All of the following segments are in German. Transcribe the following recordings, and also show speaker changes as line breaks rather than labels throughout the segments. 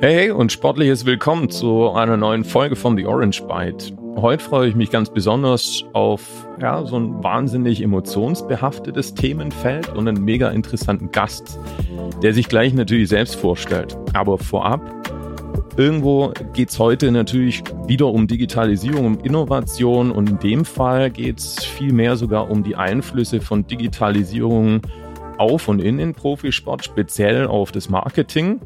Hey und sportliches Willkommen zu einer neuen Folge von The Orange Bite. Heute freue ich mich ganz besonders auf ja, so ein wahnsinnig emotionsbehaftetes Themenfeld und einen mega interessanten Gast, der sich gleich natürlich selbst vorstellt. Aber vorab, irgendwo geht's heute natürlich wieder um Digitalisierung, um Innovation und in dem Fall geht's viel mehr sogar um die Einflüsse von Digitalisierung auf und in den Profisport, speziell auf das Marketing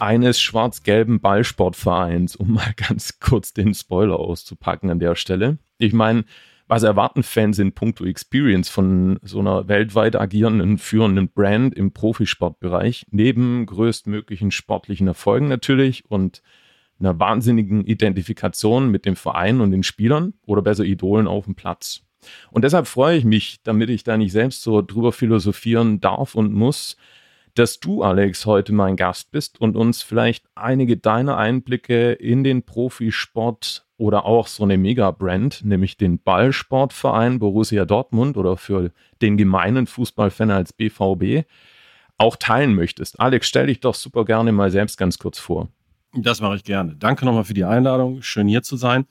eines schwarz-gelben Ballsportvereins, um mal ganz kurz den Spoiler auszupacken an der Stelle. Ich meine, was erwarten Fans in puncto Experience von so einer weltweit agierenden, führenden Brand im Profisportbereich, neben größtmöglichen sportlichen Erfolgen natürlich und einer wahnsinnigen Identifikation mit dem Verein und den Spielern oder besser Idolen auf dem Platz. Und deshalb freue ich mich, damit ich da nicht selbst so drüber philosophieren darf und muss, dass du, Alex, heute mein Gast bist und uns vielleicht einige deiner Einblicke in den Profisport oder auch so eine Mega-Brand, nämlich den Ballsportverein Borussia Dortmund oder für den gemeinen Fußballfan als BVB, auch teilen möchtest. Alex, stell dich doch super gerne mal selbst ganz kurz vor.
Das mache ich gerne. Danke nochmal für die Einladung. Schön hier zu sein.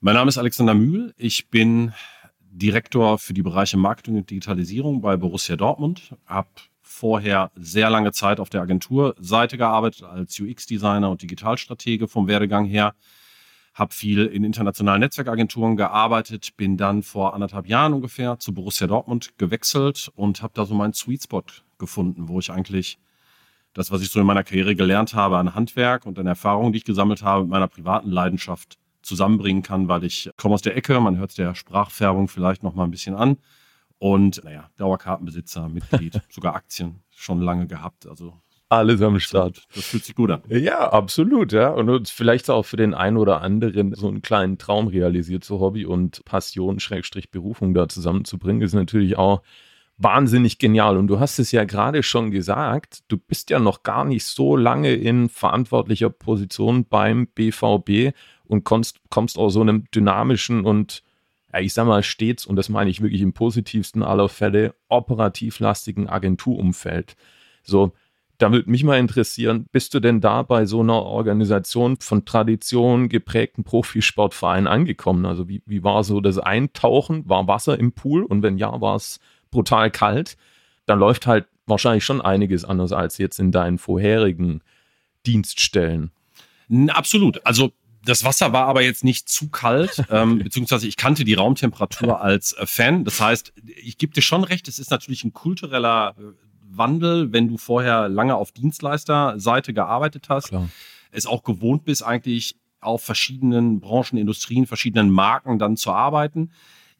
Mein Name ist Alexander Mühl. Ich bin Direktor für die Bereiche Marketing und Digitalisierung bei Borussia Dortmund. Hab vorher sehr lange Zeit auf der Agenturseite gearbeitet als UX-Designer und Digitalstratege vom Werdegang her. Habe viel in internationalen Netzwerkagenturen gearbeitet, bin dann vor anderthalb Jahren ungefähr zu Borussia Dortmund gewechselt und habe da so meinen Sweet Spot gefunden, wo ich eigentlich das, was ich so in meiner Karriere gelernt habe an Handwerk und an Erfahrungen, die ich gesammelt habe, mit meiner privaten Leidenschaft zusammenbringen kann, weil ich komme aus der Ecke, man hört der Sprachfärbung vielleicht noch mal ein bisschen an und naja, Dauerkartenbesitzer, Mitglied, sogar Aktien schon lange gehabt. Also
alles am Start.
Das fühlt sich gut an.
Ja, absolut, ja. Und vielleicht auch für den einen oder anderen so einen kleinen Traum realisiert, so Hobby und Passion, Schrägstrich Berufung da zusammenzubringen, ist natürlich auch wahnsinnig genial. Und du hast es ja gerade schon gesagt, du bist ja noch gar nicht so lange in verantwortlicher Position beim BVB und kommst, kommst aus so einem dynamischen und ich sag mal, stets, und das meine ich wirklich im positivsten aller Fälle, operativlastigen Agenturumfeld. So, da würde mich mal interessieren, bist du denn da bei so einer Organisation von Tradition geprägten Profisportverein angekommen? Also wie, wie war so das Eintauchen? War Wasser im Pool? Und wenn ja, war es brutal kalt? Dann läuft halt wahrscheinlich schon einiges anders als jetzt in deinen vorherigen Dienststellen.
Absolut. Also das Wasser war aber jetzt nicht zu kalt, ähm, beziehungsweise ich kannte die Raumtemperatur als äh, Fan. Das heißt, ich gebe dir schon recht, es ist natürlich ein kultureller äh, Wandel, wenn du vorher lange auf Dienstleisterseite gearbeitet hast, Klar. es auch gewohnt bist, eigentlich auf verschiedenen Branchen, Industrien, verschiedenen Marken dann zu arbeiten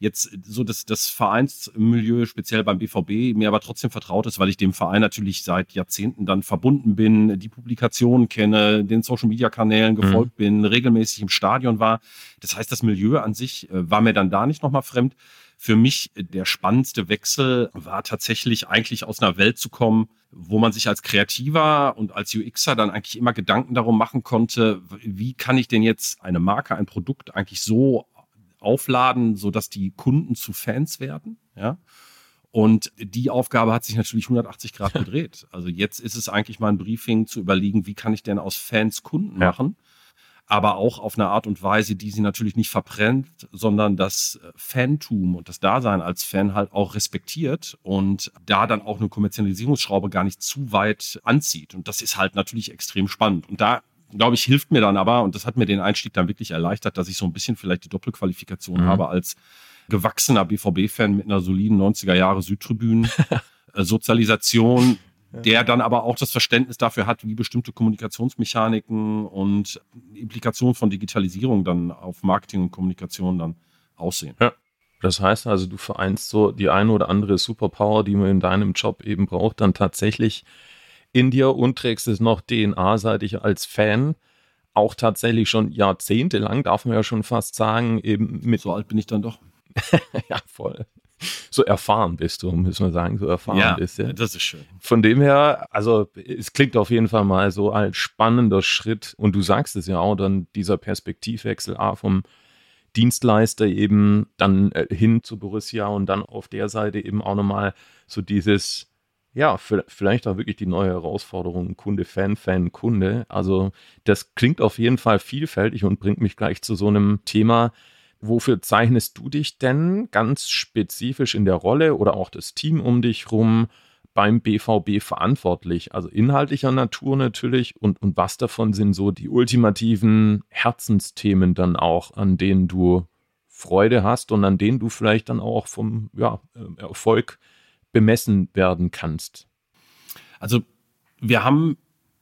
jetzt so das, das Vereinsmilieu, speziell beim BVB, mir aber trotzdem vertraut ist, weil ich dem Verein natürlich seit Jahrzehnten dann verbunden bin, die Publikationen kenne, den Social Media Kanälen mhm. gefolgt mhm. bin, regelmäßig im Stadion war. Das heißt, das Milieu an sich äh, war mir dann da nicht nochmal fremd. Für mich äh, der spannendste Wechsel war tatsächlich eigentlich aus einer Welt zu kommen, wo man sich als Kreativer und als UXer dann eigentlich immer Gedanken darum machen konnte, wie kann ich denn jetzt eine Marke, ein Produkt eigentlich so aufladen, sodass die Kunden zu Fans werden. Ja. Und die Aufgabe hat sich natürlich 180 Grad gedreht. Also jetzt ist es eigentlich mal ein Briefing zu überlegen, wie kann ich denn aus Fans Kunden ja. machen? Aber auch auf eine Art und Weise, die sie natürlich nicht verbrennt, sondern das äh, Fantum und das Dasein als Fan halt auch respektiert und da dann auch eine Kommerzialisierungsschraube gar nicht zu weit anzieht. Und das ist halt natürlich extrem spannend. Und da glaube ich, hilft mir dann aber, und das hat mir den Einstieg dann wirklich erleichtert, dass ich so ein bisschen vielleicht die Doppelqualifikation mhm. habe als gewachsener BVB-Fan mit einer soliden 90er Jahre Südtribünen, äh, Sozialisation, der dann aber auch das Verständnis dafür hat, wie bestimmte Kommunikationsmechaniken und Implikationen von Digitalisierung dann auf Marketing und Kommunikation dann aussehen. Ja.
Das heißt also, du vereinst so die eine oder andere Superpower, die man in deinem Job eben braucht, dann tatsächlich in dir und trägst es noch DNA-seitig als Fan. Auch tatsächlich schon jahrzehntelang, darf man ja schon fast sagen, eben mit.
So alt bin ich dann doch.
ja, voll. So erfahren bist du, müssen wir sagen, so erfahren
ja,
bist. Ja,
das ist schön.
Von dem her, also es klingt auf jeden Fall mal so als spannender Schritt und du sagst es ja auch, dann dieser Perspektivwechsel A vom Dienstleister eben dann äh, hin zu Borussia und dann auf der Seite eben auch nochmal so dieses ja, vielleicht auch wirklich die neue Herausforderung Kunde, Fan, Fan, Kunde. Also das klingt auf jeden Fall vielfältig und bringt mich gleich zu so einem Thema. Wofür zeichnest du dich denn ganz spezifisch in der Rolle oder auch das Team um dich rum beim BVB verantwortlich? Also inhaltlicher Natur natürlich und, und was davon sind so die ultimativen Herzensthemen dann auch, an denen du Freude hast und an denen du vielleicht dann auch vom ja, äh, Erfolg bemessen werden kannst?
Also wir haben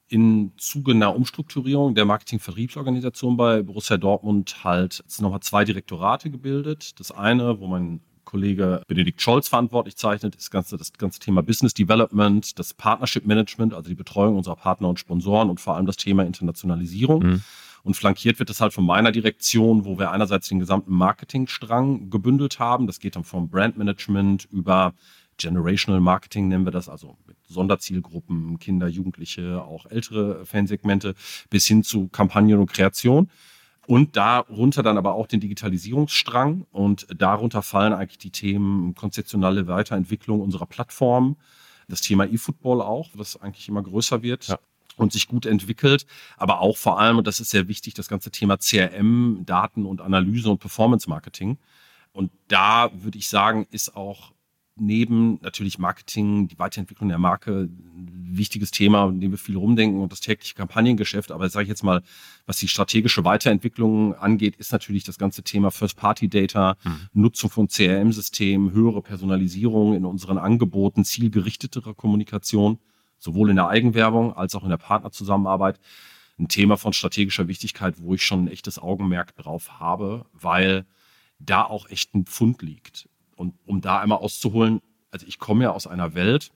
im Zuge einer Umstrukturierung der Marketing-Vertriebsorganisation bei Borussia Dortmund halt nochmal zwei Direktorate gebildet. Das eine, wo mein Kollege Benedikt Scholz verantwortlich zeichnet, ist das ganze, das ganze Thema Business Development, das Partnership Management, also die Betreuung unserer Partner und Sponsoren und vor allem das Thema Internationalisierung. Mhm. Und flankiert wird das halt von meiner Direktion, wo wir einerseits den gesamten Marketingstrang gebündelt haben. Das geht dann vom Brandmanagement über Generational Marketing nennen wir das, also mit Sonderzielgruppen, Kinder, Jugendliche, auch ältere Fansegmente, bis hin zu Kampagnen und Kreation. Und darunter dann aber auch den Digitalisierungsstrang. Und darunter fallen eigentlich die Themen konzeptionelle Weiterentwicklung unserer Plattform, das Thema E-Football auch, was eigentlich immer größer wird. Ja und sich gut entwickelt, aber auch vor allem, und das ist sehr wichtig, das ganze Thema CRM, Daten und Analyse und Performance Marketing. Und da würde ich sagen, ist auch neben natürlich Marketing, die Weiterentwicklung der Marke ein wichtiges Thema, in dem wir viel rumdenken und das tägliche Kampagnengeschäft. Aber sage ich jetzt mal, was die strategische Weiterentwicklung angeht, ist natürlich das ganze Thema First-Party-Data, mhm. Nutzung von CRM-Systemen, höhere Personalisierung in unseren Angeboten, zielgerichtetere Kommunikation, sowohl in der Eigenwerbung als auch in der Partnerzusammenarbeit. Ein Thema von strategischer Wichtigkeit, wo ich schon ein echtes Augenmerk drauf habe, weil da auch echt ein Pfund liegt. Und um da einmal auszuholen, also ich komme ja aus einer Welt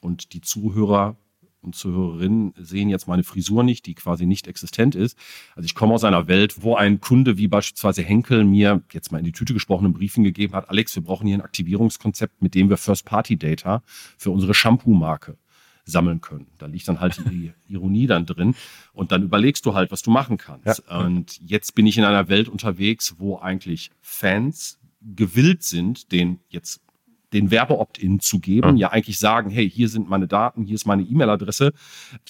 und die Zuhörer und Zuhörerinnen sehen jetzt meine Frisur nicht, die quasi nicht existent ist. Also ich komme aus einer Welt, wo ein Kunde wie beispielsweise Henkel mir jetzt mal in die Tüte gesprochen ein Briefing gegeben hat, Alex, wir brauchen hier ein Aktivierungskonzept, mit dem wir First-Party-Data für unsere Shampoo-Marke sammeln können. Da liegt dann halt die Ironie dann drin und dann überlegst du halt, was du machen kannst. Ja. Und jetzt bin ich in einer Welt unterwegs, wo eigentlich Fans gewillt sind, den jetzt den Werbe-Opt-in zu geben, mhm. ja eigentlich sagen, hey, hier sind meine Daten, hier ist meine E-Mail-Adresse,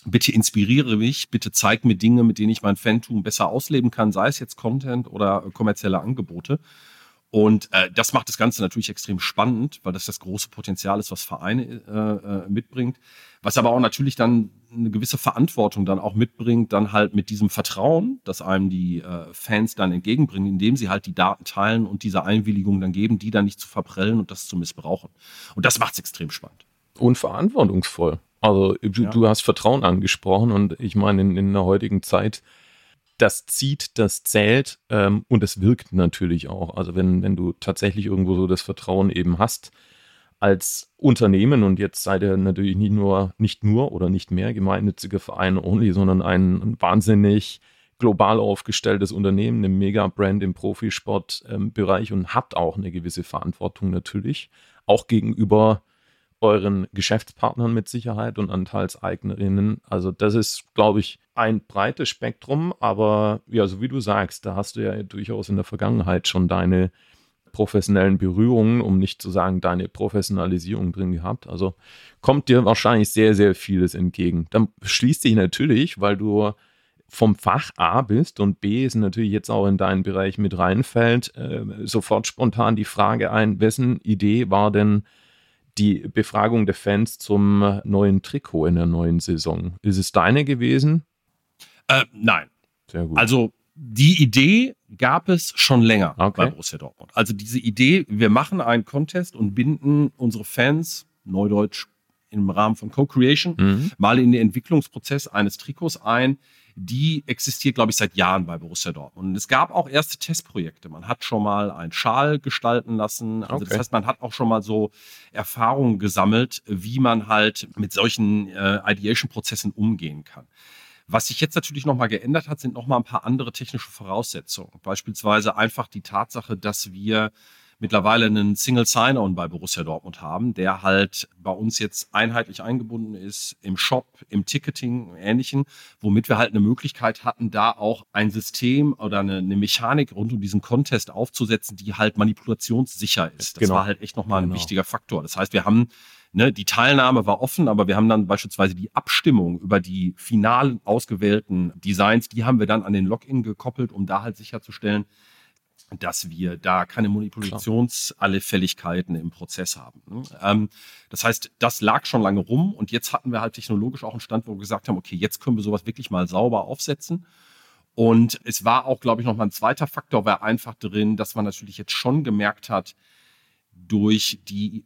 bitte inspiriere mich, bitte zeig mir Dinge, mit denen ich mein Fantum besser ausleben kann, sei es jetzt Content oder kommerzielle Angebote. Und äh, das macht das Ganze natürlich extrem spannend, weil das das große Potenzial ist, was Vereine äh, äh, mitbringt. Was aber auch natürlich dann eine gewisse Verantwortung dann auch mitbringt, dann halt mit diesem Vertrauen, das einem die äh, Fans dann entgegenbringen, indem sie halt die Daten teilen und diese Einwilligung dann geben, die dann nicht zu verprellen und das zu missbrauchen. Und das macht es extrem spannend.
Und verantwortungsvoll. Also du, ja. du hast Vertrauen angesprochen und ich meine, in, in der heutigen Zeit das zieht, das zählt ähm, und es wirkt natürlich auch. Also wenn, wenn du tatsächlich irgendwo so das Vertrauen eben hast als Unternehmen und jetzt seid ihr natürlich nicht nur, nicht nur oder nicht mehr gemeinnütziger Verein only, sondern ein, wahnsinnig global aufgestelltes Unternehmen, eine Mega-Brand im Profisportbereich ähm, und habt auch eine gewisse Verantwortung natürlich, auch gegenüber euren Geschäftspartnern mit Sicherheit und Anteilseignerinnen. Also das ist, glaube ich, ein breites Spektrum, aber ja, so wie du sagst, da hast du ja durchaus in der Vergangenheit schon deine professionellen Berührungen, um nicht zu sagen deine Professionalisierung drin gehabt. Also kommt dir wahrscheinlich sehr, sehr vieles entgegen. Dann schließt sich natürlich, weil du vom Fach A bist und B ist natürlich jetzt auch in deinen Bereich mit reinfällt, äh, sofort spontan die Frage ein, wessen Idee war denn die Befragung der Fans zum neuen Trikot in der neuen Saison? Ist es deine gewesen?
Äh, nein. Sehr gut. Also die Idee gab es schon länger okay. bei Borussia Dortmund. Also diese Idee, wir machen einen Contest und binden unsere Fans, Neudeutsch im Rahmen von Co-Creation, mhm. mal in den Entwicklungsprozess eines Trikots ein. Die existiert, glaube ich, seit Jahren bei Borussia Dortmund. Und es gab auch erste Testprojekte. Man hat schon mal einen Schal gestalten lassen. Also okay. das heißt, man hat auch schon mal so Erfahrungen gesammelt, wie man halt mit solchen äh, Ideation-Prozessen umgehen kann. Was sich jetzt natürlich nochmal geändert hat, sind nochmal ein paar andere technische Voraussetzungen. Beispielsweise einfach die Tatsache, dass wir mittlerweile einen Single Sign-On bei Borussia Dortmund haben, der halt bei uns jetzt einheitlich eingebunden ist im Shop, im Ticketing, im Ähnlichen, womit wir halt eine Möglichkeit hatten, da auch ein System oder eine, eine Mechanik rund um diesen Contest aufzusetzen, die halt manipulationssicher ist. Das genau. war halt echt nochmal genau. ein wichtiger Faktor. Das heißt, wir haben Ne, die Teilnahme war offen, aber wir haben dann beispielsweise die Abstimmung über die final ausgewählten Designs, die haben wir dann an den Login gekoppelt, um da halt sicherzustellen, dass wir da keine Manipulationsallefälligkeiten im Prozess haben. Ne? Ähm, das heißt, das lag schon lange rum und jetzt hatten wir halt technologisch auch einen Stand, wo wir gesagt haben, okay, jetzt können wir sowas wirklich mal sauber aufsetzen. Und es war auch, glaube ich, noch mal ein zweiter Faktor, war einfach drin, dass man natürlich jetzt schon gemerkt hat, durch die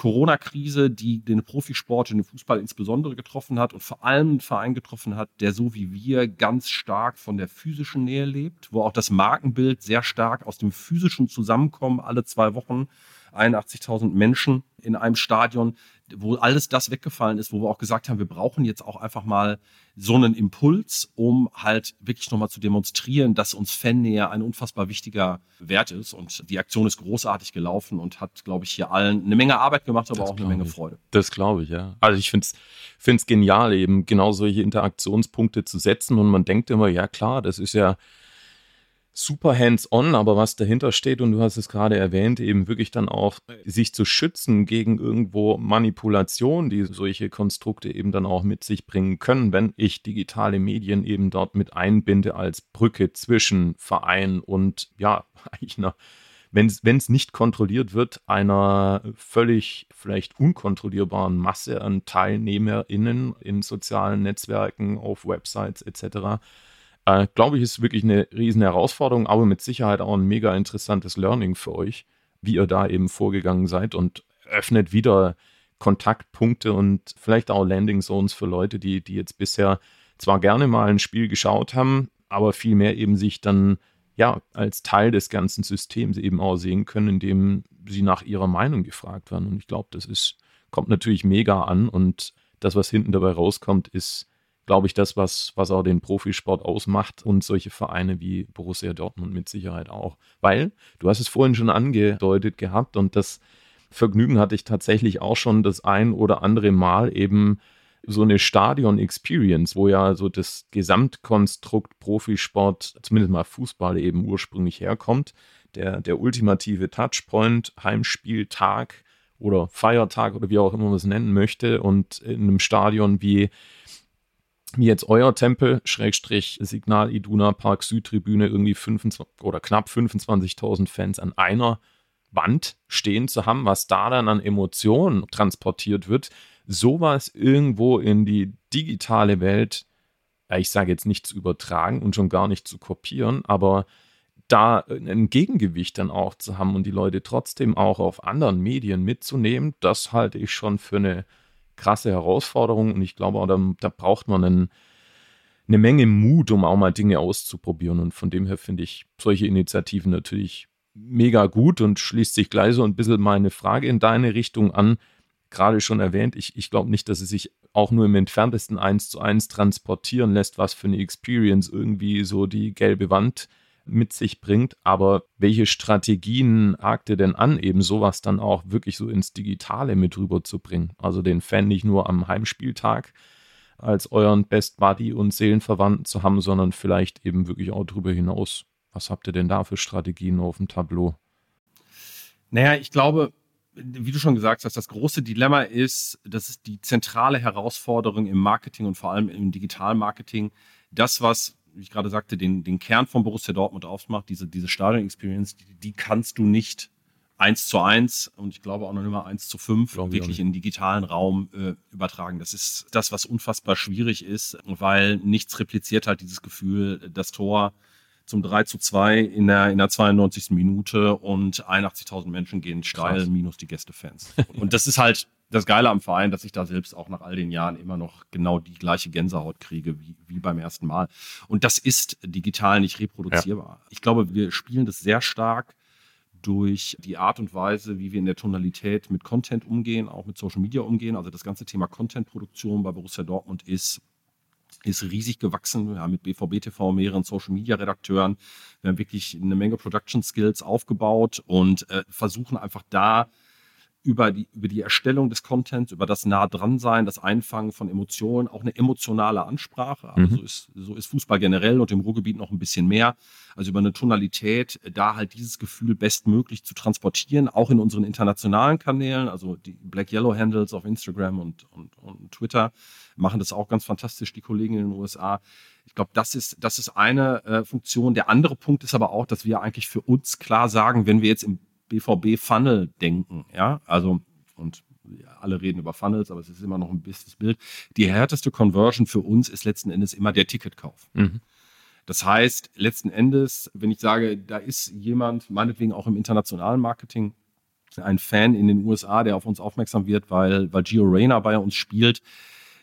Corona-Krise, die den Profisport und den Fußball insbesondere getroffen hat und vor allem einen Verein getroffen hat, der so wie wir ganz stark von der physischen Nähe lebt, wo auch das Markenbild sehr stark aus dem physischen Zusammenkommen alle zwei Wochen 81.000 Menschen in einem Stadion, wo alles das weggefallen ist, wo wir auch gesagt haben, wir brauchen jetzt auch einfach mal so einen Impuls, um halt wirklich nochmal zu demonstrieren, dass uns Fannähe ein unfassbar wichtiger Wert ist. Und die Aktion ist großartig gelaufen und hat, glaube ich, hier allen eine Menge Arbeit gemacht, aber das auch eine Menge
ich.
Freude.
Das glaube ich, ja. Also ich finde es genial, eben genau solche Interaktionspunkte zu setzen. Und man denkt immer, ja klar, das ist ja super hands-on, aber was dahinter steht, und du hast es gerade erwähnt, eben wirklich dann auch sich zu schützen gegen irgendwo Manipulation, die solche Konstrukte eben dann auch mit sich bringen können, wenn ich digitale Medien eben dort mit einbinde als Brücke zwischen Verein und ja, eigentlich wenn es nicht kontrolliert wird, einer völlig vielleicht unkontrollierbaren Masse an TeilnehmerInnen in sozialen Netzwerken, auf Websites etc., äh, Glaube ich, ist wirklich eine riesen Herausforderung, aber mit Sicherheit auch ein mega interessantes Learning für euch, wie ihr da eben vorgegangen seid und öffnet wieder Kontaktpunkte und vielleicht auch Landing Zones für Leute, die, die jetzt bisher zwar gerne mal ein Spiel geschaut haben, aber vielmehr eben sich dann ja als Teil des ganzen Systems eben auch sehen können, indem sie nach ihrer Meinung gefragt werden. Und ich glaube, das ist, kommt natürlich mega an und das, was hinten dabei rauskommt, ist glaube ich, das, was, was auch den Profisport ausmacht und solche Vereine wie Borussia Dortmund mit Sicherheit auch. Weil, du hast es vorhin schon angedeutet gehabt und das Vergnügen hatte ich tatsächlich auch schon das ein oder andere Mal eben so eine Stadion-Experience, wo ja so das Gesamtkonstrukt Profisport, zumindest mal Fußball eben ursprünglich herkommt. Der, der ultimative Touchpoint, Heimspieltag oder Feiertag oder wie auch immer man es nennen möchte und in einem Stadion wie wie jetzt euer Tempel, Schrägstrich Signal Iduna Park Südtribüne, irgendwie 25 oder knapp 25.000 Fans an einer Wand stehen zu haben, was da dann an Emotionen transportiert wird, sowas irgendwo in die digitale Welt, ich sage jetzt nicht zu übertragen und schon gar nicht zu kopieren, aber da ein Gegengewicht dann auch zu haben und die Leute trotzdem auch auf anderen Medien mitzunehmen, das halte ich schon für eine krasse Herausforderung und ich glaube, da, da braucht man einen, eine Menge Mut, um auch mal Dinge auszuprobieren. Und von dem her finde ich solche Initiativen natürlich mega gut und schließt sich gleich so ein bisschen meine Frage in deine Richtung an. Gerade schon erwähnt, ich, ich glaube nicht, dass es sich auch nur im entferntesten eins zu eins transportieren lässt, was für eine Experience irgendwie so die gelbe Wand mit sich bringt. Aber welche Strategien hakt ihr denn an, eben sowas dann auch wirklich so ins Digitale mit rüberzubringen? Also den Fan nicht nur am Heimspieltag als euren Best Buddy und Seelenverwandten zu haben, sondern vielleicht eben wirklich auch darüber hinaus. Was habt ihr denn da für Strategien auf dem Tableau?
Naja, ich glaube, wie du schon gesagt hast, das große Dilemma ist, das ist die zentrale Herausforderung im Marketing und vor allem im Digitalmarketing. Das, was wie ich gerade sagte, den, den Kern von Borussia Dortmund ausmacht, diese, diese Stadion-Experience, die, die kannst du nicht eins zu eins und ich glaube auch noch immer eins zu fünf wirklich in den digitalen Raum äh, übertragen. Das ist das, was unfassbar schwierig ist, weil nichts repliziert halt dieses Gefühl, das Tor zum 3 zu 2 in der, in der 92. Minute und 81.000 Menschen gehen steil, Krass. minus die Gästefans. Und das ist halt das Geile am Verein, dass ich da selbst auch nach all den Jahren immer noch genau die gleiche Gänsehaut kriege wie, wie beim ersten Mal. Und das ist digital nicht reproduzierbar. Ja. Ich glaube, wir spielen das sehr stark durch die Art und Weise, wie wir in der Tonalität mit Content umgehen, auch mit Social Media umgehen. Also das ganze Thema Contentproduktion bei Borussia Dortmund ist ist riesig gewachsen. Wir haben mit BVB TV mehreren Social Media Redakteuren. Wir haben wirklich eine Menge Production Skills aufgebaut und äh, versuchen einfach da über die, über die Erstellung des Contents, über das nah dran sein, das Einfangen von Emotionen, auch eine emotionale Ansprache. Also mhm. so, ist, so ist Fußball generell und im Ruhrgebiet noch ein bisschen mehr. Also über eine Tonalität, da halt dieses Gefühl bestmöglich zu transportieren, auch in unseren internationalen Kanälen, also die Black Yellow Handles auf Instagram und, und, und Twitter machen das auch ganz fantastisch, die Kollegen in den USA. Ich glaube, das ist, das ist eine äh, Funktion. Der andere Punkt ist aber auch, dass wir eigentlich für uns klar sagen, wenn wir jetzt im BVB-Funnel denken, ja, also und alle reden über Funnels, aber es ist immer noch ein bisschen Bild. Die härteste Conversion für uns ist letzten Endes immer der Ticketkauf. Mhm. Das heißt, letzten Endes, wenn ich sage, da ist jemand, meinetwegen auch im internationalen Marketing, ein Fan in den USA, der auf uns aufmerksam wird, weil, weil Gio Reyna bei uns spielt,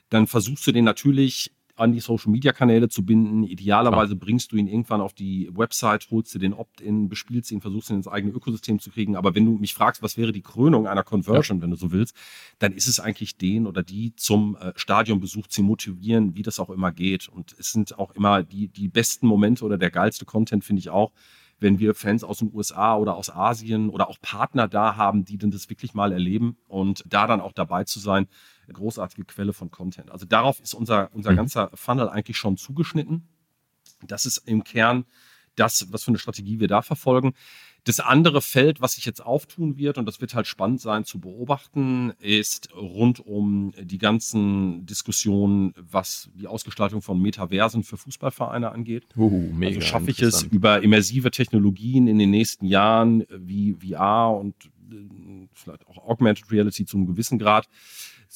dann versuchst du den natürlich an die Social Media Kanäle zu binden. Idealerweise Klar. bringst du ihn irgendwann auf die Website, holst dir den Opt-in, bespielst ihn, versuchst ihn ins eigene Ökosystem zu kriegen. Aber wenn du mich fragst, was wäre die Krönung einer Conversion, ja. wenn du so willst, dann ist es eigentlich den oder die zum äh, Stadionbesuch zu motivieren, wie das auch immer geht. Und es sind auch immer die, die besten Momente oder der geilste Content, finde ich auch, wenn wir Fans aus den USA oder aus Asien oder auch Partner da haben, die denn das wirklich mal erleben und da dann auch dabei zu sein, großartige Quelle von Content. Also darauf ist unser, unser mhm. ganzer Funnel eigentlich schon zugeschnitten. Das ist im Kern das, was für eine Strategie wir da verfolgen. Das andere Feld, was sich jetzt auftun wird, und das wird halt spannend sein zu beobachten, ist rund um die ganzen Diskussionen, was die Ausgestaltung von Metaversen für Fußballvereine angeht. Uh, mega also schaffe ich es über immersive Technologien in den nächsten Jahren wie VR und äh, vielleicht auch Augmented Reality zu einem gewissen Grad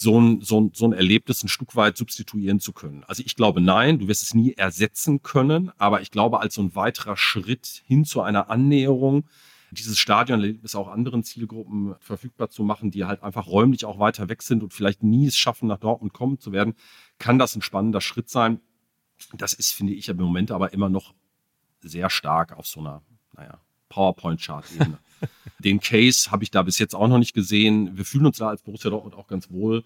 so ein, so, ein, so ein Erlebnis ein Stück weit substituieren zu können. Also ich glaube, nein, du wirst es nie ersetzen können, aber ich glaube, als so ein weiterer Schritt hin zu einer Annäherung, dieses Stadionerlebnis auch anderen Zielgruppen verfügbar zu machen, die halt einfach räumlich auch weiter weg sind und vielleicht nie es schaffen, nach Dortmund kommen zu werden, kann das ein spannender Schritt sein. Das ist, finde ich, im Moment aber immer noch sehr stark auf so einer, naja, PowerPoint-Chart-Ebene. Den Case habe ich da bis jetzt auch noch nicht gesehen. Wir fühlen uns da als Borussia Dortmund auch ganz wohl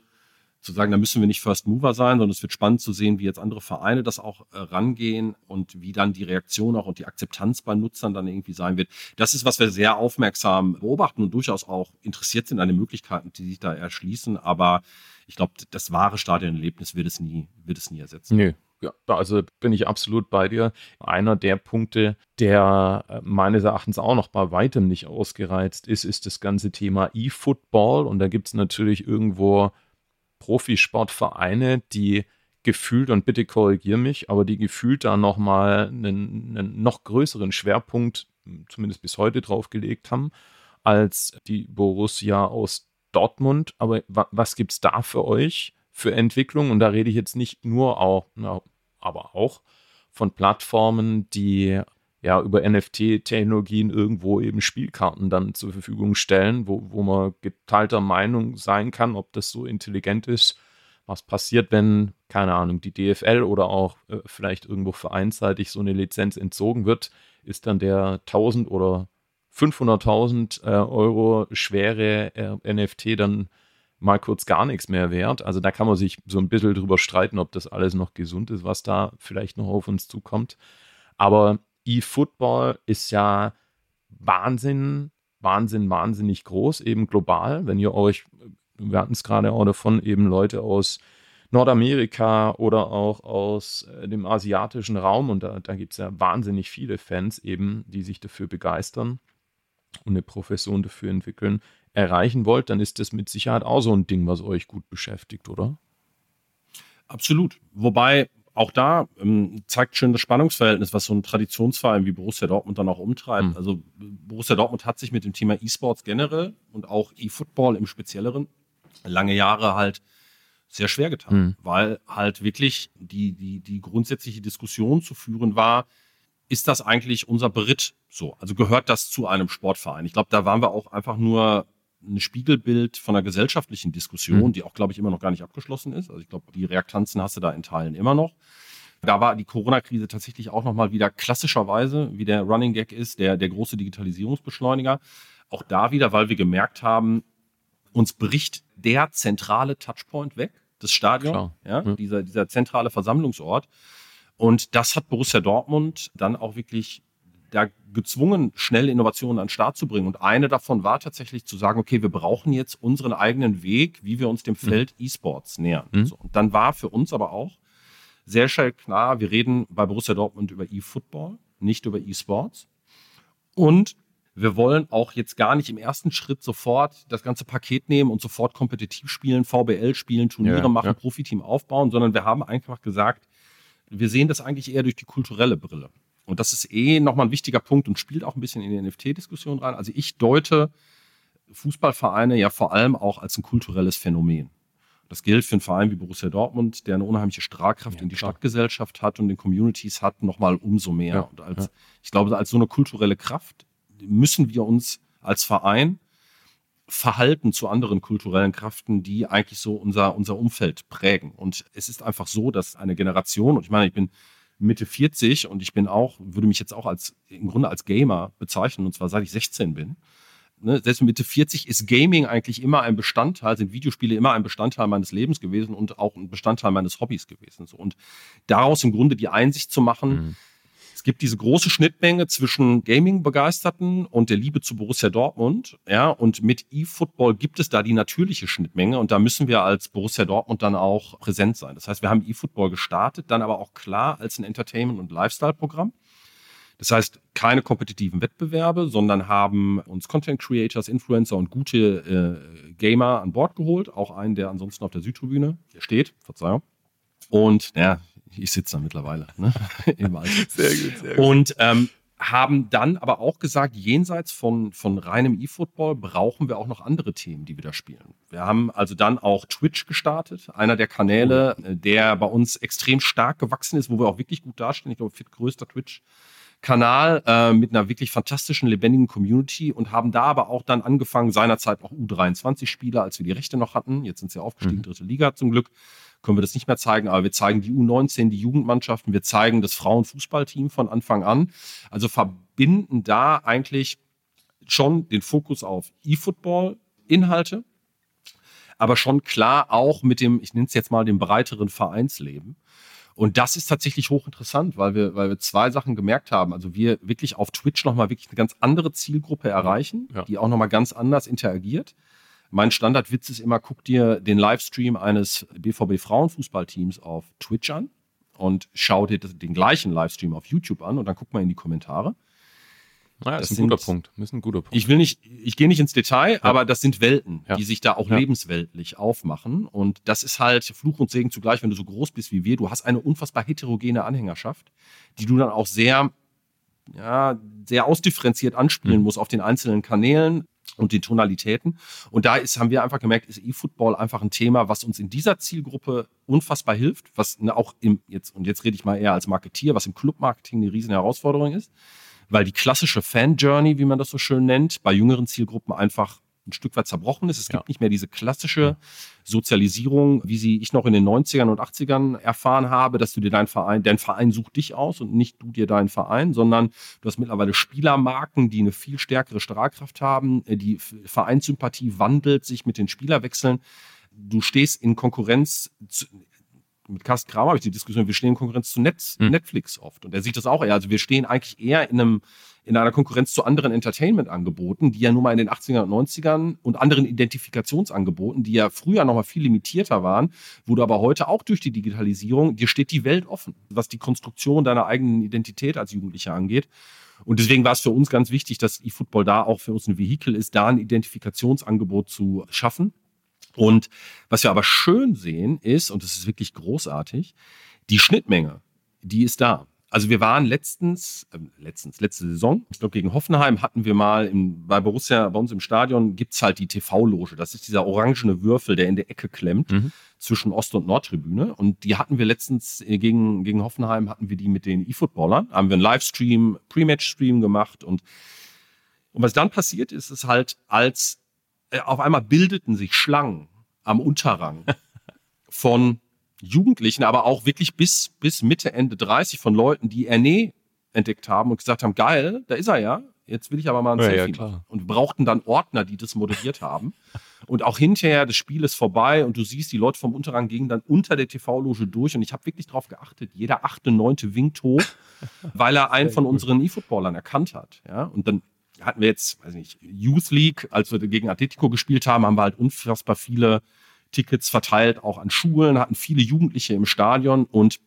zu sagen, da müssen wir nicht First Mover sein, sondern es wird spannend zu sehen, wie jetzt andere Vereine das auch äh, rangehen und wie dann die Reaktion auch und die Akzeptanz bei Nutzern dann irgendwie sein wird. Das ist, was wir sehr aufmerksam beobachten und durchaus auch interessiert sind an den Möglichkeiten, die sich da erschließen. Aber ich glaube, das wahre Stadionerlebnis wird es nie, wird es nie ersetzen.
Nö, ja, also bin ich absolut bei dir. Einer der Punkte, der äh, meines Erachtens auch noch bei weitem nicht ausgereizt ist, ist das ganze Thema E-Football. Und da gibt es natürlich irgendwo Profisportvereine, die gefühlt, und bitte korrigier mich, aber die gefühlt da nochmal einen, einen noch größeren Schwerpunkt, zumindest bis heute, draufgelegt haben, als die Borussia aus Dortmund. Aber was gibt es da für euch? Für Entwicklung. Und da rede ich jetzt nicht nur auch, na, aber auch von Plattformen, die ja über NFT-Technologien irgendwo eben Spielkarten dann zur Verfügung stellen, wo, wo man geteilter Meinung sein kann, ob das so intelligent ist. Was passiert, wenn, keine Ahnung, die DFL oder auch äh, vielleicht irgendwo vereinsseitig so eine Lizenz entzogen wird? Ist dann der 1000 oder 500.000 äh, Euro schwere äh, NFT dann mal kurz gar nichts mehr wert. Also da kann man sich so ein bisschen drüber streiten, ob das alles noch gesund ist, was da vielleicht noch auf uns zukommt. Aber E-Football ist ja Wahnsinn, Wahnsinn, wahnsinnig groß, eben global. Wenn ihr euch, wir hatten es gerade auch davon, eben Leute aus Nordamerika oder auch aus äh, dem asiatischen Raum und da, da gibt es ja wahnsinnig viele Fans eben, die sich dafür begeistern und eine Profession dafür entwickeln erreichen wollt, dann ist das mit Sicherheit auch so ein Ding, was euch gut beschäftigt, oder?
Absolut. Wobei auch da ähm, zeigt schön das Spannungsverhältnis, was so ein Traditionsverein wie Borussia Dortmund dann auch umtreibt. Mhm. Also Borussia Dortmund hat sich mit dem Thema E-Sports generell und auch E-Football im Spezielleren lange Jahre halt sehr schwer getan, mhm. weil halt wirklich die, die, die grundsätzliche Diskussion zu führen war, ist das eigentlich unser Beritt so? Also gehört das zu einem Sportverein? Ich glaube, da waren wir auch einfach nur ein Spiegelbild von einer gesellschaftlichen Diskussion, mhm. die auch, glaube ich, immer noch gar nicht abgeschlossen ist. Also ich glaube, die Reaktanzen hast du da in Teilen immer noch. Da war die Corona-Krise tatsächlich auch nochmal wieder klassischerweise, wie der Running Gag ist, der, der große Digitalisierungsbeschleuniger. Auch da wieder, weil wir gemerkt haben, uns bricht der zentrale Touchpoint weg. das Stadion, ja, ja, Dieser, dieser zentrale Versammlungsort. Und das hat Borussia Dortmund dann auch wirklich da gezwungen, schnell Innovationen an den Start zu bringen. Und eine davon war tatsächlich zu sagen, okay, wir brauchen jetzt unseren eigenen Weg, wie wir uns dem mhm. Feld mhm. E-Sports nähern. Mhm. So, und dann war für uns aber auch sehr schnell klar, wir reden bei Borussia Dortmund über E-Football, nicht über E-Sports. Und wir wollen auch jetzt gar nicht im ersten Schritt sofort das ganze Paket nehmen und sofort kompetitiv spielen, VBL spielen, Turniere ja, machen, ja. Profiteam aufbauen, sondern wir haben einfach gesagt, wir sehen das eigentlich eher durch die kulturelle Brille. Und das ist eh nochmal ein wichtiger Punkt und spielt auch ein bisschen in die NFT-Diskussion rein. Also ich deute Fußballvereine ja vor allem auch als ein kulturelles Phänomen. Das gilt für einen Verein wie Borussia Dortmund, der eine unheimliche Strahlkraft ja, in die klar. Stadtgesellschaft hat und in Communities hat, nochmal umso mehr. Ja, und als, ja. ich glaube, als so eine kulturelle Kraft müssen wir uns als Verein verhalten zu anderen kulturellen Kräften, die eigentlich so unser, unser Umfeld prägen. Und es ist einfach so, dass eine Generation, und ich meine, ich bin Mitte 40 und ich bin auch, würde mich jetzt auch als im Grunde als Gamer bezeichnen, und zwar seit ich 16 bin. Ne, selbst Mitte 40 ist Gaming eigentlich immer ein Bestandteil, sind Videospiele immer ein Bestandteil meines Lebens gewesen und auch ein Bestandteil meines Hobbys gewesen. So. Und daraus im Grunde die Einsicht zu machen, mhm gibt diese große Schnittmenge zwischen Gaming-Begeisterten und der Liebe zu Borussia Dortmund. Ja, und mit eFootball gibt es da die natürliche Schnittmenge und da müssen wir als Borussia Dortmund dann auch präsent sein. Das heißt, wir haben eFootball gestartet, dann aber auch klar als ein Entertainment- und Lifestyle-Programm. Das heißt, keine kompetitiven Wettbewerbe, sondern haben uns Content Creators, Influencer und gute äh, Gamer an Bord geholt. Auch einen, der ansonsten auf der Südtribüne steht. Verzeihung. Und ja, ich sitze da mittlerweile. Ne? sehr gut, sehr gut. Und ähm, haben dann aber auch gesagt, jenseits von, von reinem E-Football brauchen wir auch noch andere Themen, die wir da spielen. Wir haben also dann auch Twitch gestartet, einer der Kanäle, äh, der bei uns extrem stark gewachsen ist, wo wir auch wirklich gut dastehen. Ich glaube, fit größter Twitch. Kanal äh, mit einer wirklich fantastischen, lebendigen Community und haben da aber auch dann angefangen, seinerzeit auch U23-Spieler, als wir die Rechte noch hatten. Jetzt sind sie aufgestiegen, mhm. dritte Liga zum Glück können wir das nicht mehr zeigen, aber wir zeigen die U19, die Jugendmannschaften, wir zeigen das Frauenfußballteam von Anfang an. Also verbinden da eigentlich schon den Fokus auf E-Football-Inhalte, aber schon klar auch mit dem, ich nenne es jetzt mal dem breiteren Vereinsleben. Und das ist tatsächlich hochinteressant, weil wir, weil wir zwei Sachen gemerkt haben. Also wir wirklich auf Twitch nochmal wirklich eine ganz andere Zielgruppe erreichen, ja. die auch nochmal ganz anders interagiert. Mein Standardwitz ist immer, guck dir den Livestream eines BVB Frauenfußballteams auf Twitch an und schau dir den gleichen Livestream auf YouTube an und dann guck mal in die Kommentare.
Naja, das ist ein sind, guter Punkt. Das ist ein guter Punkt.
Ich will nicht, ich gehe nicht ins Detail, ja. aber das sind Welten, ja. die sich da auch ja. lebensweltlich aufmachen. Und das ist halt Fluch und Segen zugleich, wenn du so groß bist wie wir. Du hast eine unfassbar heterogene Anhängerschaft, die du dann auch sehr, ja, sehr ausdifferenziert anspielen mhm. musst auf den einzelnen Kanälen und die Tonalitäten. Und da ist, haben wir einfach gemerkt, ist E-Football einfach ein Thema, was uns in dieser Zielgruppe unfassbar hilft, was ne, auch im, jetzt, und jetzt rede ich mal eher als Marketier, was im Clubmarketing eine riesen Herausforderung ist, weil die klassische Fan-Journey, wie man das so schön nennt, bei jüngeren Zielgruppen einfach ein Stück weit zerbrochen ist. Es gibt ja. nicht mehr diese klassische Sozialisierung, wie sie ich noch in den 90ern und 80ern erfahren habe, dass du dir deinen Verein, dein Verein sucht dich aus und nicht du dir deinen Verein, sondern du hast mittlerweile Spielermarken, die eine viel stärkere Strahlkraft haben. Die Vereinssympathie wandelt sich mit den Spielerwechseln. Du stehst in Konkurrenz zu, mit Carsten Kramer habe ich die Diskussion, wir stehen in Konkurrenz zu Netz, hm. Netflix oft. Und er sieht das auch eher. Also wir stehen eigentlich eher in einem, in einer Konkurrenz zu anderen Entertainment-Angeboten, die ja nun mal in den 80ern und 90ern und anderen Identifikationsangeboten, die ja früher noch mal viel limitierter waren, wo du aber heute auch durch die Digitalisierung, dir steht die Welt offen, was die Konstruktion deiner eigenen Identität als Jugendlicher angeht. Und deswegen war es für uns ganz wichtig, dass eFootball da auch für uns ein Vehikel ist, da ein Identifikationsangebot zu schaffen und was wir aber schön sehen ist, und das ist wirklich großartig, die Schnittmenge, die ist da. Also wir waren letztens, äh, letztens, letzte Saison, ich glaube gegen Hoffenheim hatten wir mal im, bei Borussia, bei uns im Stadion gibt's halt die TV-Loge. Das ist dieser orangene Würfel, der in der Ecke klemmt mhm. zwischen Ost- und Nordtribüne. Und die hatten wir letztens äh, gegen, gegen Hoffenheim, hatten wir die mit den E-Footballern. Haben wir einen Livestream, Pre-Match-Stream gemacht. Und, und was dann passiert ist, ist halt, als auf einmal bildeten sich Schlangen am Unterrang von Jugendlichen, aber auch wirklich bis, bis Mitte, Ende 30 von Leuten, die Erne entdeckt haben und gesagt haben, geil, da ist er ja, jetzt will ich aber mal ein ja, Selfie ja, Und wir brauchten dann Ordner, die das moderiert haben. Und auch hinterher, das Spiel ist vorbei und du siehst, die Leute vom Unterrang gehen dann unter der TV-Loge durch. Und ich habe wirklich darauf geachtet, jeder achte, neunte winkt hoch, weil er einen von unseren E-Footballern erkannt hat. Ja? Und dann hatten wir jetzt, weiß nicht, Youth League, als wir gegen Atletico gespielt haben, haben wir halt unfassbar viele Tickets verteilt, auch an Schulen, hatten viele Jugendliche im Stadion und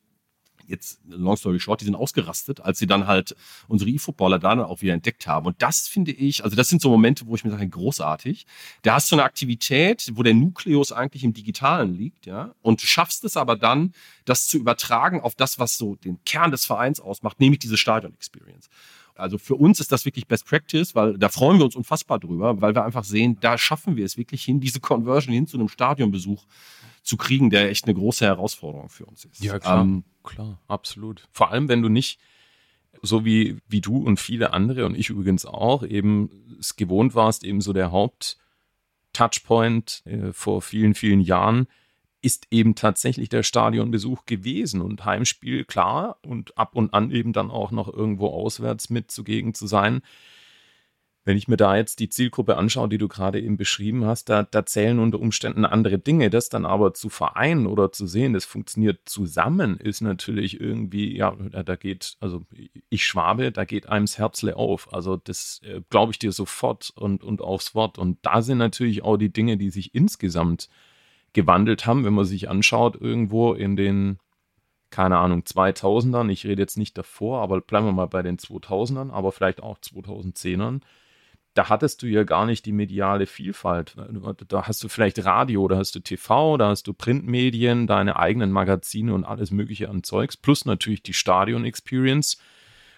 jetzt, long story short, die sind ausgerastet, als sie dann halt unsere E-Footballer dann auch wieder entdeckt haben. Und das finde ich, also das sind so Momente, wo ich mir sage, großartig. Da hast du eine Aktivität, wo der Nukleus eigentlich im Digitalen liegt, ja, und schaffst es aber dann, das zu übertragen auf das, was so den Kern des Vereins ausmacht, nämlich diese Stadion-Experience. Also für uns ist das wirklich Best Practice, weil da freuen wir uns unfassbar drüber, weil wir einfach sehen, da schaffen wir es wirklich hin, diese Conversion hin zu einem Stadionbesuch zu kriegen, der echt eine große Herausforderung für uns ist.
Ja, klar, ähm, klar, absolut. Vor allem, wenn du nicht so wie, wie du und viele andere und ich übrigens auch eben es gewohnt warst, eben so der Haupt-Touchpoint äh, vor vielen, vielen Jahren ist eben tatsächlich der Stadionbesuch gewesen und Heimspiel klar und ab und an eben dann auch noch irgendwo auswärts mit zugegen zu sein. Wenn ich mir da jetzt die Zielgruppe anschaue, die du gerade eben beschrieben hast, da, da zählen unter Umständen andere Dinge. Das dann aber zu vereinen oder zu sehen, das funktioniert zusammen, ist natürlich irgendwie, ja, da geht, also ich Schwabe, da geht einem das Herzle auf. Also das äh, glaube ich dir sofort und, und aufs Wort. Und da sind natürlich auch die Dinge, die sich insgesamt gewandelt haben, wenn man sich anschaut, irgendwo in den, keine Ahnung, 2000ern, ich rede jetzt nicht davor, aber bleiben wir mal bei den 2000ern, aber vielleicht auch 2010ern, da hattest du ja gar nicht die mediale Vielfalt. Da hast du vielleicht Radio, da hast du TV, da hast du Printmedien, deine eigenen Magazine und alles Mögliche an Zeugs, plus natürlich die Stadion-Experience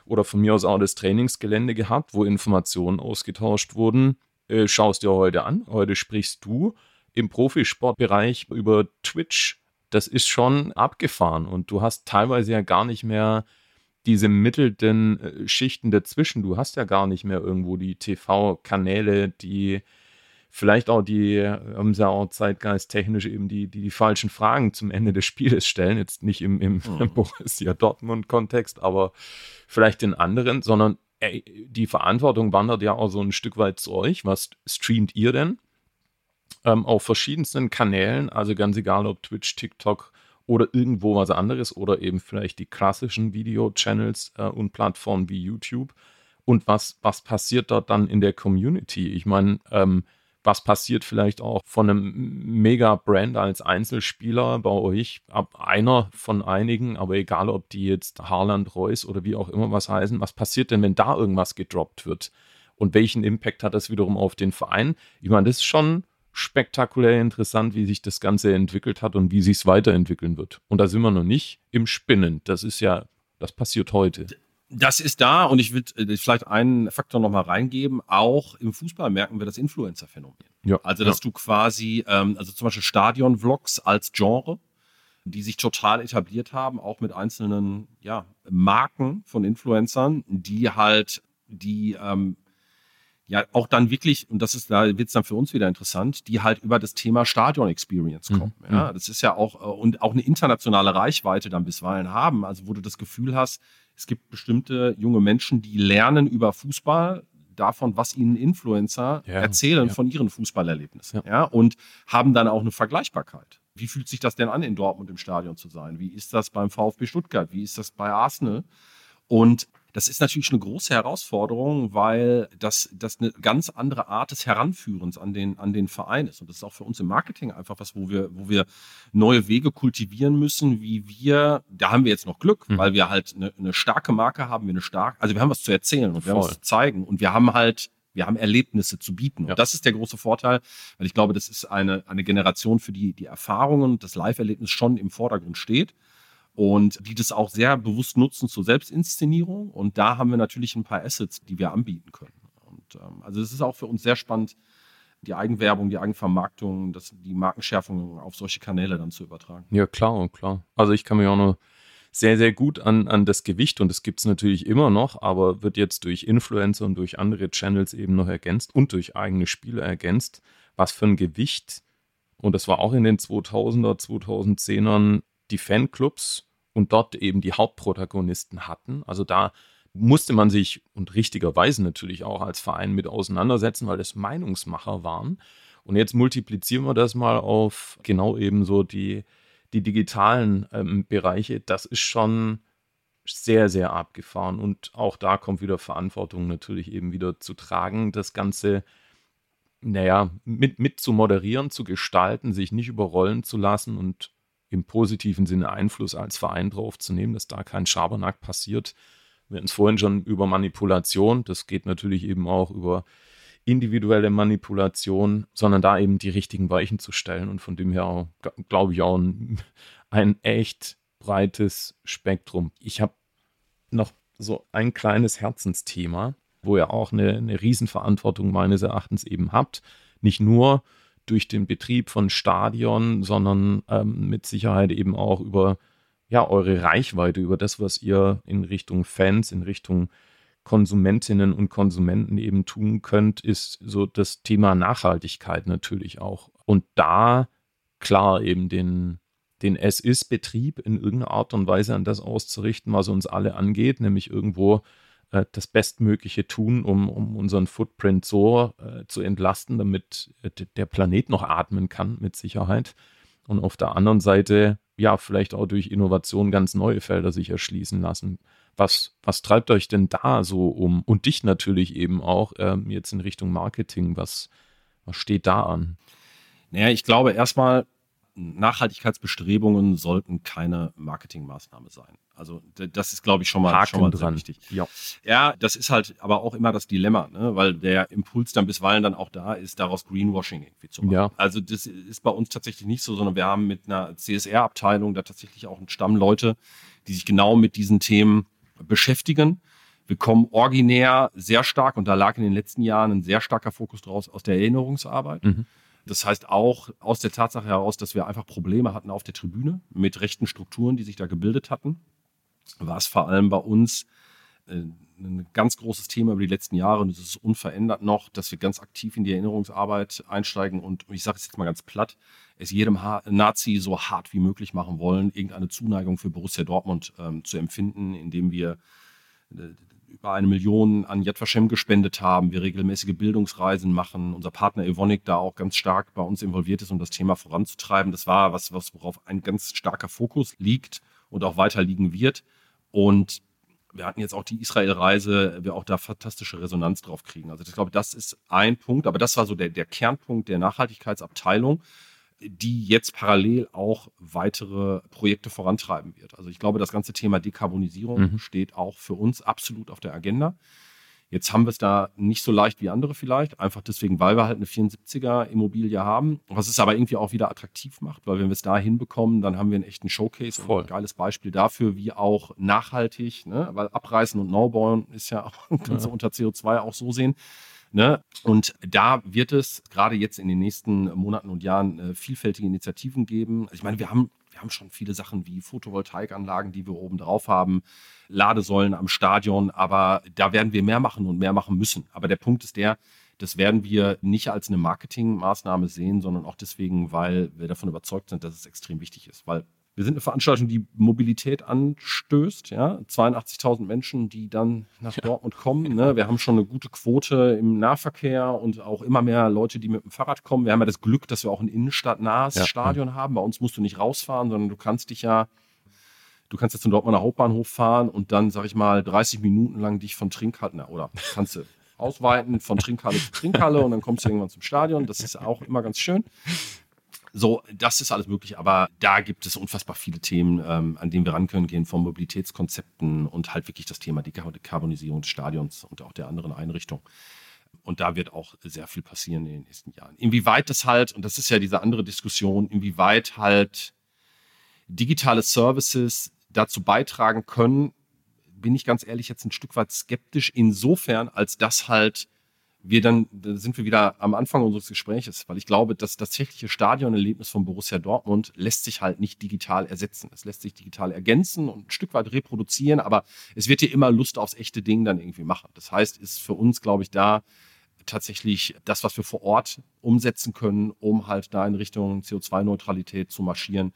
oder von mir aus auch das Trainingsgelände gehabt, wo Informationen ausgetauscht wurden. Äh, schaust dir heute an. Heute sprichst du im Profisportbereich über Twitch, das ist schon abgefahren und du hast teilweise ja gar nicht mehr diese mittelten äh, Schichten dazwischen. Du hast ja gar nicht mehr irgendwo die TV-Kanäle, die vielleicht auch die, haben sie ja auch zeitgeisttechnisch eben die, die, die falschen Fragen zum Ende des Spieles stellen. Jetzt nicht im, im mhm. Borussia Dortmund-Kontext, aber vielleicht in anderen, sondern ey, die Verantwortung wandert ja auch so ein Stück weit zu euch. Was streamt ihr denn? Ähm, auf verschiedensten Kanälen, also ganz egal ob Twitch, TikTok oder irgendwo was anderes oder eben vielleicht die klassischen Video-Channels äh, und Plattformen wie YouTube. Und was, was passiert dort dann in der Community? Ich meine, ähm, was passiert vielleicht auch von einem Mega-Brand als Einzelspieler bei euch, ab einer von einigen, aber egal ob die jetzt Harland, Reus oder wie auch immer was heißen, was passiert denn, wenn da irgendwas gedroppt wird? Und welchen Impact hat das wiederum auf den Verein? Ich meine, das ist schon spektakulär interessant, wie sich das Ganze entwickelt hat und wie sich es weiterentwickeln wird. Und da sind wir noch nicht im Spinnen. Das ist ja, das passiert heute.
Das ist da und ich will äh, vielleicht einen Faktor nochmal reingeben. Auch im Fußball merken wir das Influencer-Phänomen. Ja, also, dass ja. du quasi, ähm, also zum Beispiel Stadion-Vlogs als Genre, die sich total etabliert haben, auch mit einzelnen ja, Marken von Influencern, die halt die ähm, ja auch dann wirklich, und das ist, da wird es dann für uns wieder interessant, die halt über das Thema Stadion Experience mhm. kommen. Mhm. Ja, das ist ja auch, äh, und auch eine internationale Reichweite dann bisweilen haben, also wo du das Gefühl hast, es gibt bestimmte junge Menschen, die lernen über Fußball, davon, was ihnen Influencer ja, erzählen ja. von ihren Fußballerlebnissen. Ja. ja. Und haben dann auch eine Vergleichbarkeit. Wie fühlt sich das denn an, in Dortmund im Stadion zu sein? Wie ist das beim VfB Stuttgart? Wie ist das bei Arsenal? Und das ist natürlich eine große Herausforderung, weil das, das eine ganz andere Art des Heranführens an den, an den Verein ist. Und das ist auch für uns im Marketing einfach was, wo wir, wo wir neue Wege kultivieren müssen, wie wir, da haben wir jetzt noch Glück, mhm. weil wir halt eine, eine, starke Marke haben, wir eine starke, also wir haben was zu erzählen und wir Voll. haben was zu zeigen und wir haben halt wir haben Erlebnisse zu bieten. Und ja. das ist der große Vorteil, weil ich glaube, das ist eine, eine Generation, für die die Erfahrungen und das Live-Erlebnis schon im Vordergrund steht und die das auch sehr bewusst nutzen zur Selbstinszenierung. Und da haben wir natürlich ein paar Assets, die wir anbieten können. Und ähm, also es ist auch für uns sehr spannend, die Eigenwerbung, die Eigenvermarktung, das, die Markenschärfung auf solche Kanäle dann zu übertragen.
Ja, klar, klar. Also ich kann mich auch nur sehr, sehr gut an, an das Gewicht und das gibt es natürlich immer noch, aber wird jetzt durch Influencer und durch andere Channels eben noch ergänzt und durch eigene Spiele ergänzt, was für ein Gewicht, und das war auch in den 2000er, 2010ern die Fanclubs und dort eben die Hauptprotagonisten hatten. Also da musste man sich und richtigerweise natürlich auch als Verein mit auseinandersetzen, weil das Meinungsmacher waren. Und jetzt multiplizieren wir das mal auf genau eben so die, die digitalen ähm, Bereiche. Das ist schon sehr, sehr abgefahren. Und auch da kommt wieder Verantwortung natürlich eben wieder zu tragen, das Ganze, naja, mit, mit zu moderieren, zu gestalten, sich nicht überrollen zu lassen und im positiven Sinne Einfluss als Verein drauf zu nehmen, dass da kein Schabernack passiert. Wir hatten es vorhin schon über Manipulation, das geht natürlich eben auch über individuelle Manipulation, sondern da eben die richtigen Weichen zu stellen und von dem her glaube ich auch ein, ein echt breites Spektrum. Ich habe noch so ein kleines Herzensthema, wo ihr auch eine, eine Riesenverantwortung meines Erachtens eben habt. Nicht nur durch den Betrieb von Stadion, sondern ähm, mit Sicherheit eben auch über ja, eure Reichweite, über das, was ihr in Richtung Fans, in Richtung Konsumentinnen und Konsumenten eben tun könnt, ist so das Thema Nachhaltigkeit natürlich auch. Und da klar eben den, den Es-Ist-Betrieb in irgendeiner Art und Weise an das auszurichten, was uns alle angeht, nämlich irgendwo äh, das Bestmögliche tun, um, um unseren Footprint so äh, zu entlasten, damit äh, der Planet noch atmen kann, mit Sicherheit. Und auf der anderen Seite, ja, vielleicht auch durch Innovation ganz neue Felder sich erschließen lassen. Was, was treibt euch denn da so um? Und dich natürlich eben auch ähm, jetzt in Richtung Marketing. Was, was steht da an?
Naja, ich glaube erstmal, Nachhaltigkeitsbestrebungen sollten keine Marketingmaßnahme sein. Also das ist, glaube ich, schon mal, Haken schon mal dran. wichtig. Ja. ja, das ist halt aber auch immer das Dilemma, ne? weil der Impuls dann bisweilen dann auch da ist, daraus Greenwashing irgendwie zu machen. Ja. Also das ist bei uns tatsächlich nicht so, sondern wir haben mit einer CSR-Abteilung da tatsächlich auch einen Stamm Leute, die sich genau mit diesen Themen beschäftigen. Wir kommen originär sehr stark, und da lag in den letzten Jahren ein sehr starker Fokus draus, aus der Erinnerungsarbeit. Mhm. Das heißt auch aus der Tatsache heraus, dass wir einfach Probleme hatten auf der Tribüne mit rechten Strukturen, die sich da gebildet hatten, war es vor allem bei uns äh, ein ganz großes Thema über die letzten Jahre. Und es ist unverändert noch, dass wir ganz aktiv in die Erinnerungsarbeit einsteigen. Und ich sage es jetzt mal ganz platt, es jedem ha Nazi so hart wie möglich machen wollen, irgendeine Zuneigung für Borussia Dortmund ähm, zu empfinden, indem wir äh, über eine Million an Yad Vashem gespendet haben, wir regelmäßige Bildungsreisen machen, unser Partner Evonik da auch ganz stark bei uns involviert ist, um das Thema voranzutreiben. Das war was, was worauf ein ganz starker Fokus liegt und auch weiter liegen wird. Und wir hatten jetzt auch die Israel-Reise, wir auch da fantastische Resonanz drauf kriegen. Also ich glaube, das ist ein Punkt, aber das war so der, der Kernpunkt der Nachhaltigkeitsabteilung die jetzt parallel auch weitere Projekte vorantreiben wird. Also ich glaube, das ganze Thema Dekarbonisierung mhm. steht auch für uns absolut auf der Agenda. Jetzt haben wir es da nicht so leicht wie andere vielleicht, einfach deswegen, weil wir halt eine 74er Immobilie haben, was es aber irgendwie auch wieder attraktiv macht, weil wenn wir es da hinbekommen, dann haben wir einen echten Showcase Voll. ein geiles Beispiel dafür, wie auch nachhaltig, ne? weil Abreißen und Neubauen ist ja, kannst du ja. unter CO2 auch so sehen, Ne? Und da wird es gerade jetzt in den nächsten Monaten und Jahren äh, vielfältige Initiativen geben. Also ich meine, wir haben, wir haben schon viele Sachen wie Photovoltaikanlagen, die wir oben drauf haben, Ladesäulen am Stadion, aber da werden wir mehr machen und mehr machen müssen. Aber der Punkt ist der, das werden wir nicht als eine Marketingmaßnahme sehen, sondern auch deswegen, weil wir davon überzeugt sind, dass es extrem wichtig ist. Weil wir sind eine Veranstaltung, die Mobilität anstößt. Ja? 82.000 Menschen, die dann nach ja. Dortmund kommen. Ne? Wir haben schon eine gute Quote im Nahverkehr und auch immer mehr Leute, die mit dem Fahrrad kommen. Wir haben ja das Glück, dass wir auch ein innenstadtnahes ja. Stadion haben. Bei uns musst du nicht rausfahren, sondern du kannst dich ja, du kannst jetzt zum Dortmunder Hauptbahnhof fahren und dann, sag ich mal, 30 Minuten lang dich von Trinkhalle, oder kannst du ausweiten von Trinkhalle zu Trinkhalle und dann kommst du irgendwann zum Stadion. Das ist auch immer ganz schön. So, das ist alles möglich, aber da gibt es unfassbar viele Themen, ähm, an denen wir ran können gehen, von Mobilitätskonzepten und halt wirklich das Thema Dekarbonisierung des Stadions und auch der anderen Einrichtungen. Und da wird auch sehr viel passieren in den nächsten Jahren. Inwieweit das halt, und das ist ja diese andere Diskussion, inwieweit halt digitale Services dazu beitragen können, bin ich ganz ehrlich jetzt ein Stück weit skeptisch, insofern, als das halt wir dann, da sind wir wieder am Anfang unseres Gespräches, weil ich glaube, dass das tatsächliche Stadionerlebnis von Borussia Dortmund lässt sich halt nicht digital ersetzen. Es lässt sich digital ergänzen und ein Stück weit reproduzieren, aber es wird dir immer Lust aufs echte Ding dann irgendwie machen. Das heißt, ist für uns, glaube ich, da tatsächlich das, was wir vor Ort umsetzen können, um halt da in Richtung CO2-Neutralität zu marschieren,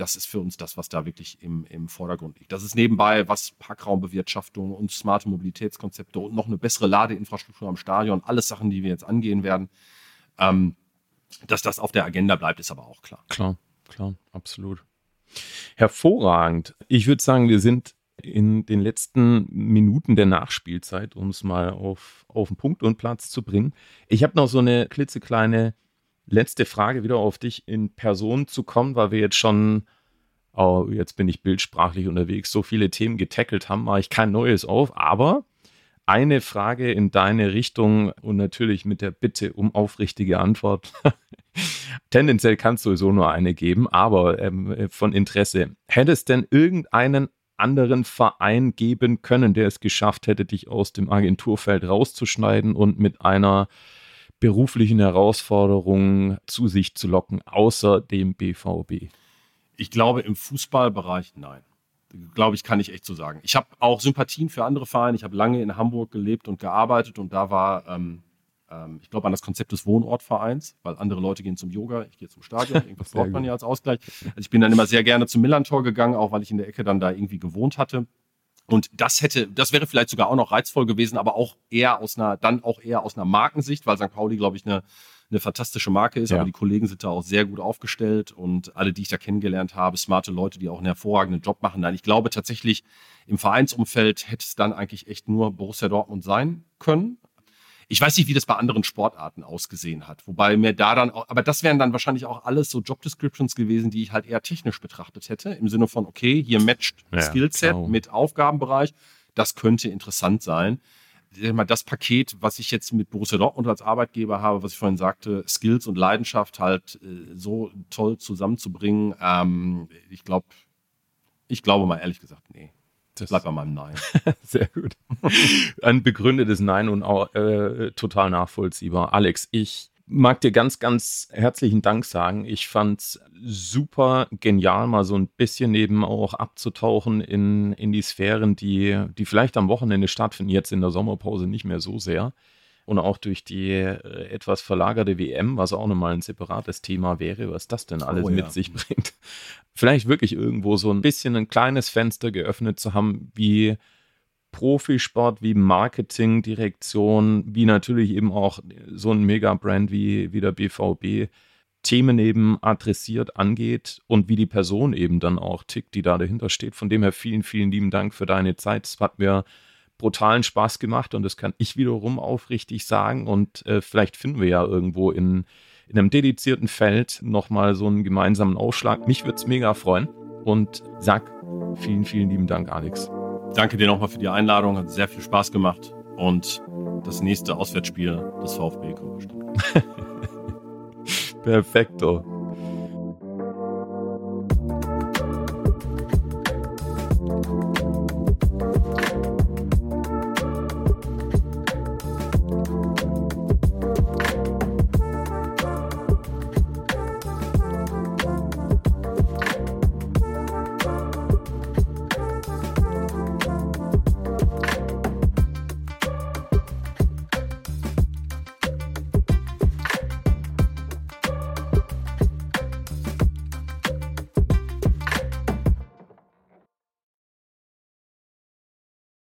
das ist für uns das, was da wirklich im, im Vordergrund liegt. Das ist nebenbei, was Parkraumbewirtschaftung und smarte Mobilitätskonzepte und noch eine bessere Ladeinfrastruktur am Stadion, alles Sachen, die wir jetzt angehen werden. Ähm, dass das auf der Agenda bleibt, ist aber auch klar.
Klar, klar, absolut. Hervorragend. Ich würde sagen, wir sind in den letzten Minuten der Nachspielzeit, um es mal auf, auf den Punkt und Platz zu bringen. Ich habe noch so eine klitzekleine letzte Frage wieder auf dich in Person zu kommen, weil wir jetzt schon, oh, jetzt bin ich bildsprachlich unterwegs, so viele Themen getackelt haben, mache ich kein neues auf, aber eine Frage in deine Richtung und natürlich mit der Bitte um aufrichtige Antwort. Tendenziell kann es sowieso nur eine geben, aber ähm, von Interesse. Hätte es denn irgendeinen anderen Verein geben können, der es geschafft hätte, dich aus dem Agenturfeld rauszuschneiden und mit einer beruflichen Herausforderung zu sich zu locken, außer dem BVB?
Ich glaube im Fußballbereich nein. Glaube ich, kann ich echt so sagen. Ich habe auch Sympathien für andere Vereine. Ich habe lange in Hamburg gelebt und gearbeitet und da war ähm, ähm, ich glaube an das Konzept des Wohnortvereins, weil andere Leute gehen zum Yoga, ich gehe zum Stadion, irgendwas braucht man ja als Ausgleich. Also ich bin dann immer sehr gerne zum Millantor gegangen, auch weil ich in der Ecke dann da irgendwie gewohnt hatte. Und das hätte, das wäre vielleicht sogar auch noch reizvoll gewesen, aber auch eher aus einer, dann auch eher aus einer Markensicht, weil St. Pauli, glaube ich, eine, eine fantastische Marke ist, ja. aber die Kollegen sind da auch sehr gut aufgestellt und alle, die ich da kennengelernt habe, smarte Leute, die auch einen hervorragenden Job machen. Nein, ich glaube tatsächlich, im Vereinsumfeld hätte es dann eigentlich echt nur Borussia Dortmund sein können. Ich weiß nicht, wie das bei anderen Sportarten ausgesehen hat. Wobei mir da dann auch, aber das wären dann wahrscheinlich auch alles so Job Descriptions gewesen, die ich halt eher technisch betrachtet hätte. Im Sinne von, okay, hier matcht ja, Skillset genau. mit Aufgabenbereich. Das könnte interessant sein. Das Paket, was ich jetzt mit Borussia Dortmund als Arbeitgeber habe, was ich vorhin sagte, Skills und Leidenschaft halt äh, so toll zusammenzubringen, ähm, ich glaube, ich glaube mal ehrlich gesagt, nee. Das bleibt bei meinem Nein.
Sehr gut. Ein begründetes Nein und auch äh, total nachvollziehbar. Alex, ich mag dir ganz, ganz herzlichen Dank sagen. Ich fand es super genial, mal so ein bisschen eben auch abzutauchen in, in die Sphären, die, die vielleicht am Wochenende stattfinden, jetzt in der Sommerpause nicht mehr so sehr und auch durch die äh, etwas verlagerte WM, was auch nochmal ein separates Thema wäre, was das denn alles oh, mit sich bringt. Vielleicht wirklich irgendwo so ein bisschen ein kleines Fenster geöffnet zu haben, wie Profisport, wie Marketing, Direktion, wie natürlich eben auch so ein Mega-Brand wie, wie der BVB Themen eben adressiert, angeht und wie die Person eben dann auch tickt, die da dahinter steht. Von dem her vielen, vielen lieben Dank für deine Zeit. Es hat mir brutalen Spaß gemacht und das kann ich wiederum aufrichtig sagen. Und äh, vielleicht finden wir ja irgendwo in, in einem dedizierten Feld nochmal so einen gemeinsamen Aufschlag. Mich würde es mega freuen und sag vielen, vielen lieben Dank, Alex.
Danke dir nochmal für die Einladung, hat sehr viel Spaß gemacht und das nächste Auswärtsspiel des VfB kommt bestimmt.
Perfekto.